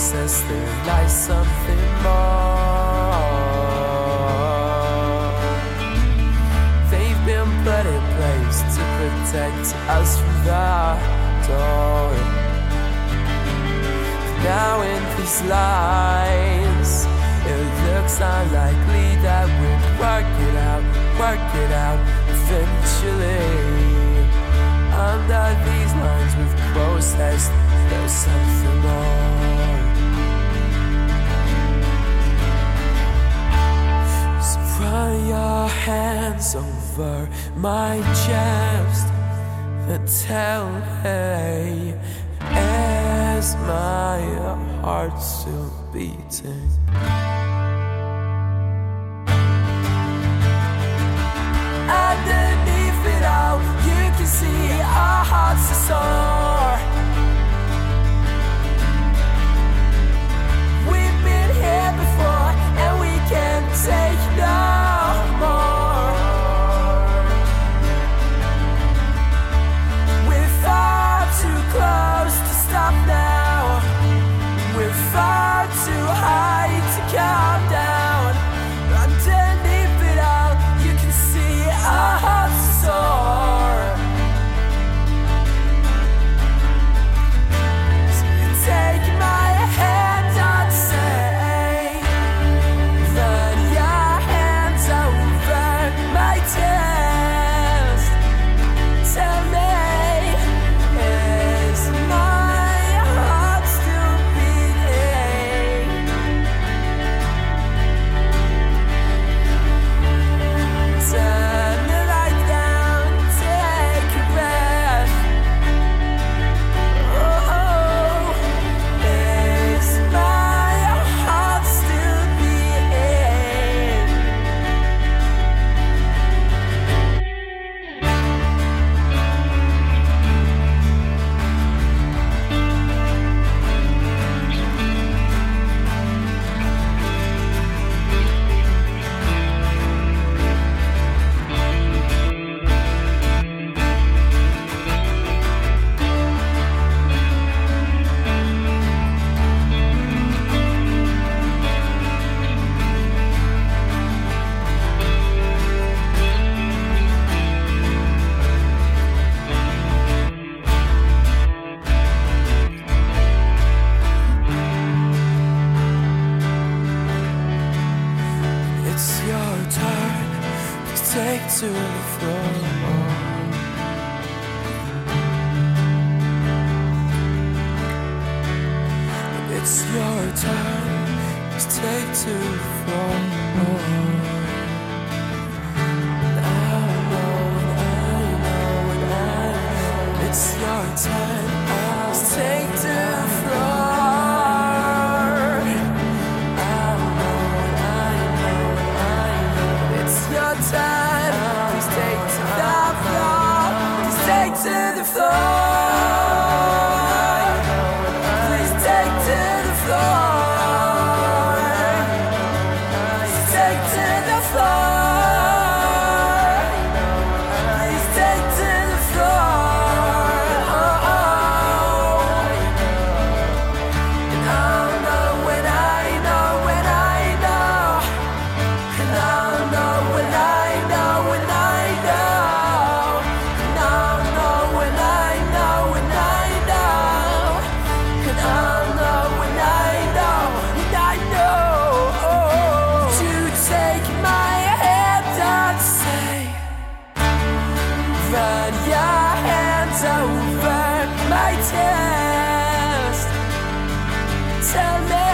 process their life something more. They've been put in place to protect us from the door. Now in these lines, it looks unlikely that we'll work it out, work it out eventually. Under these lines, we've closed over my chest and tell me is my heart still beating? take to the floor. It's your turn to take to the throne. It's your time. I'll take to to the floor. Turn your hands over my chest. Tell me.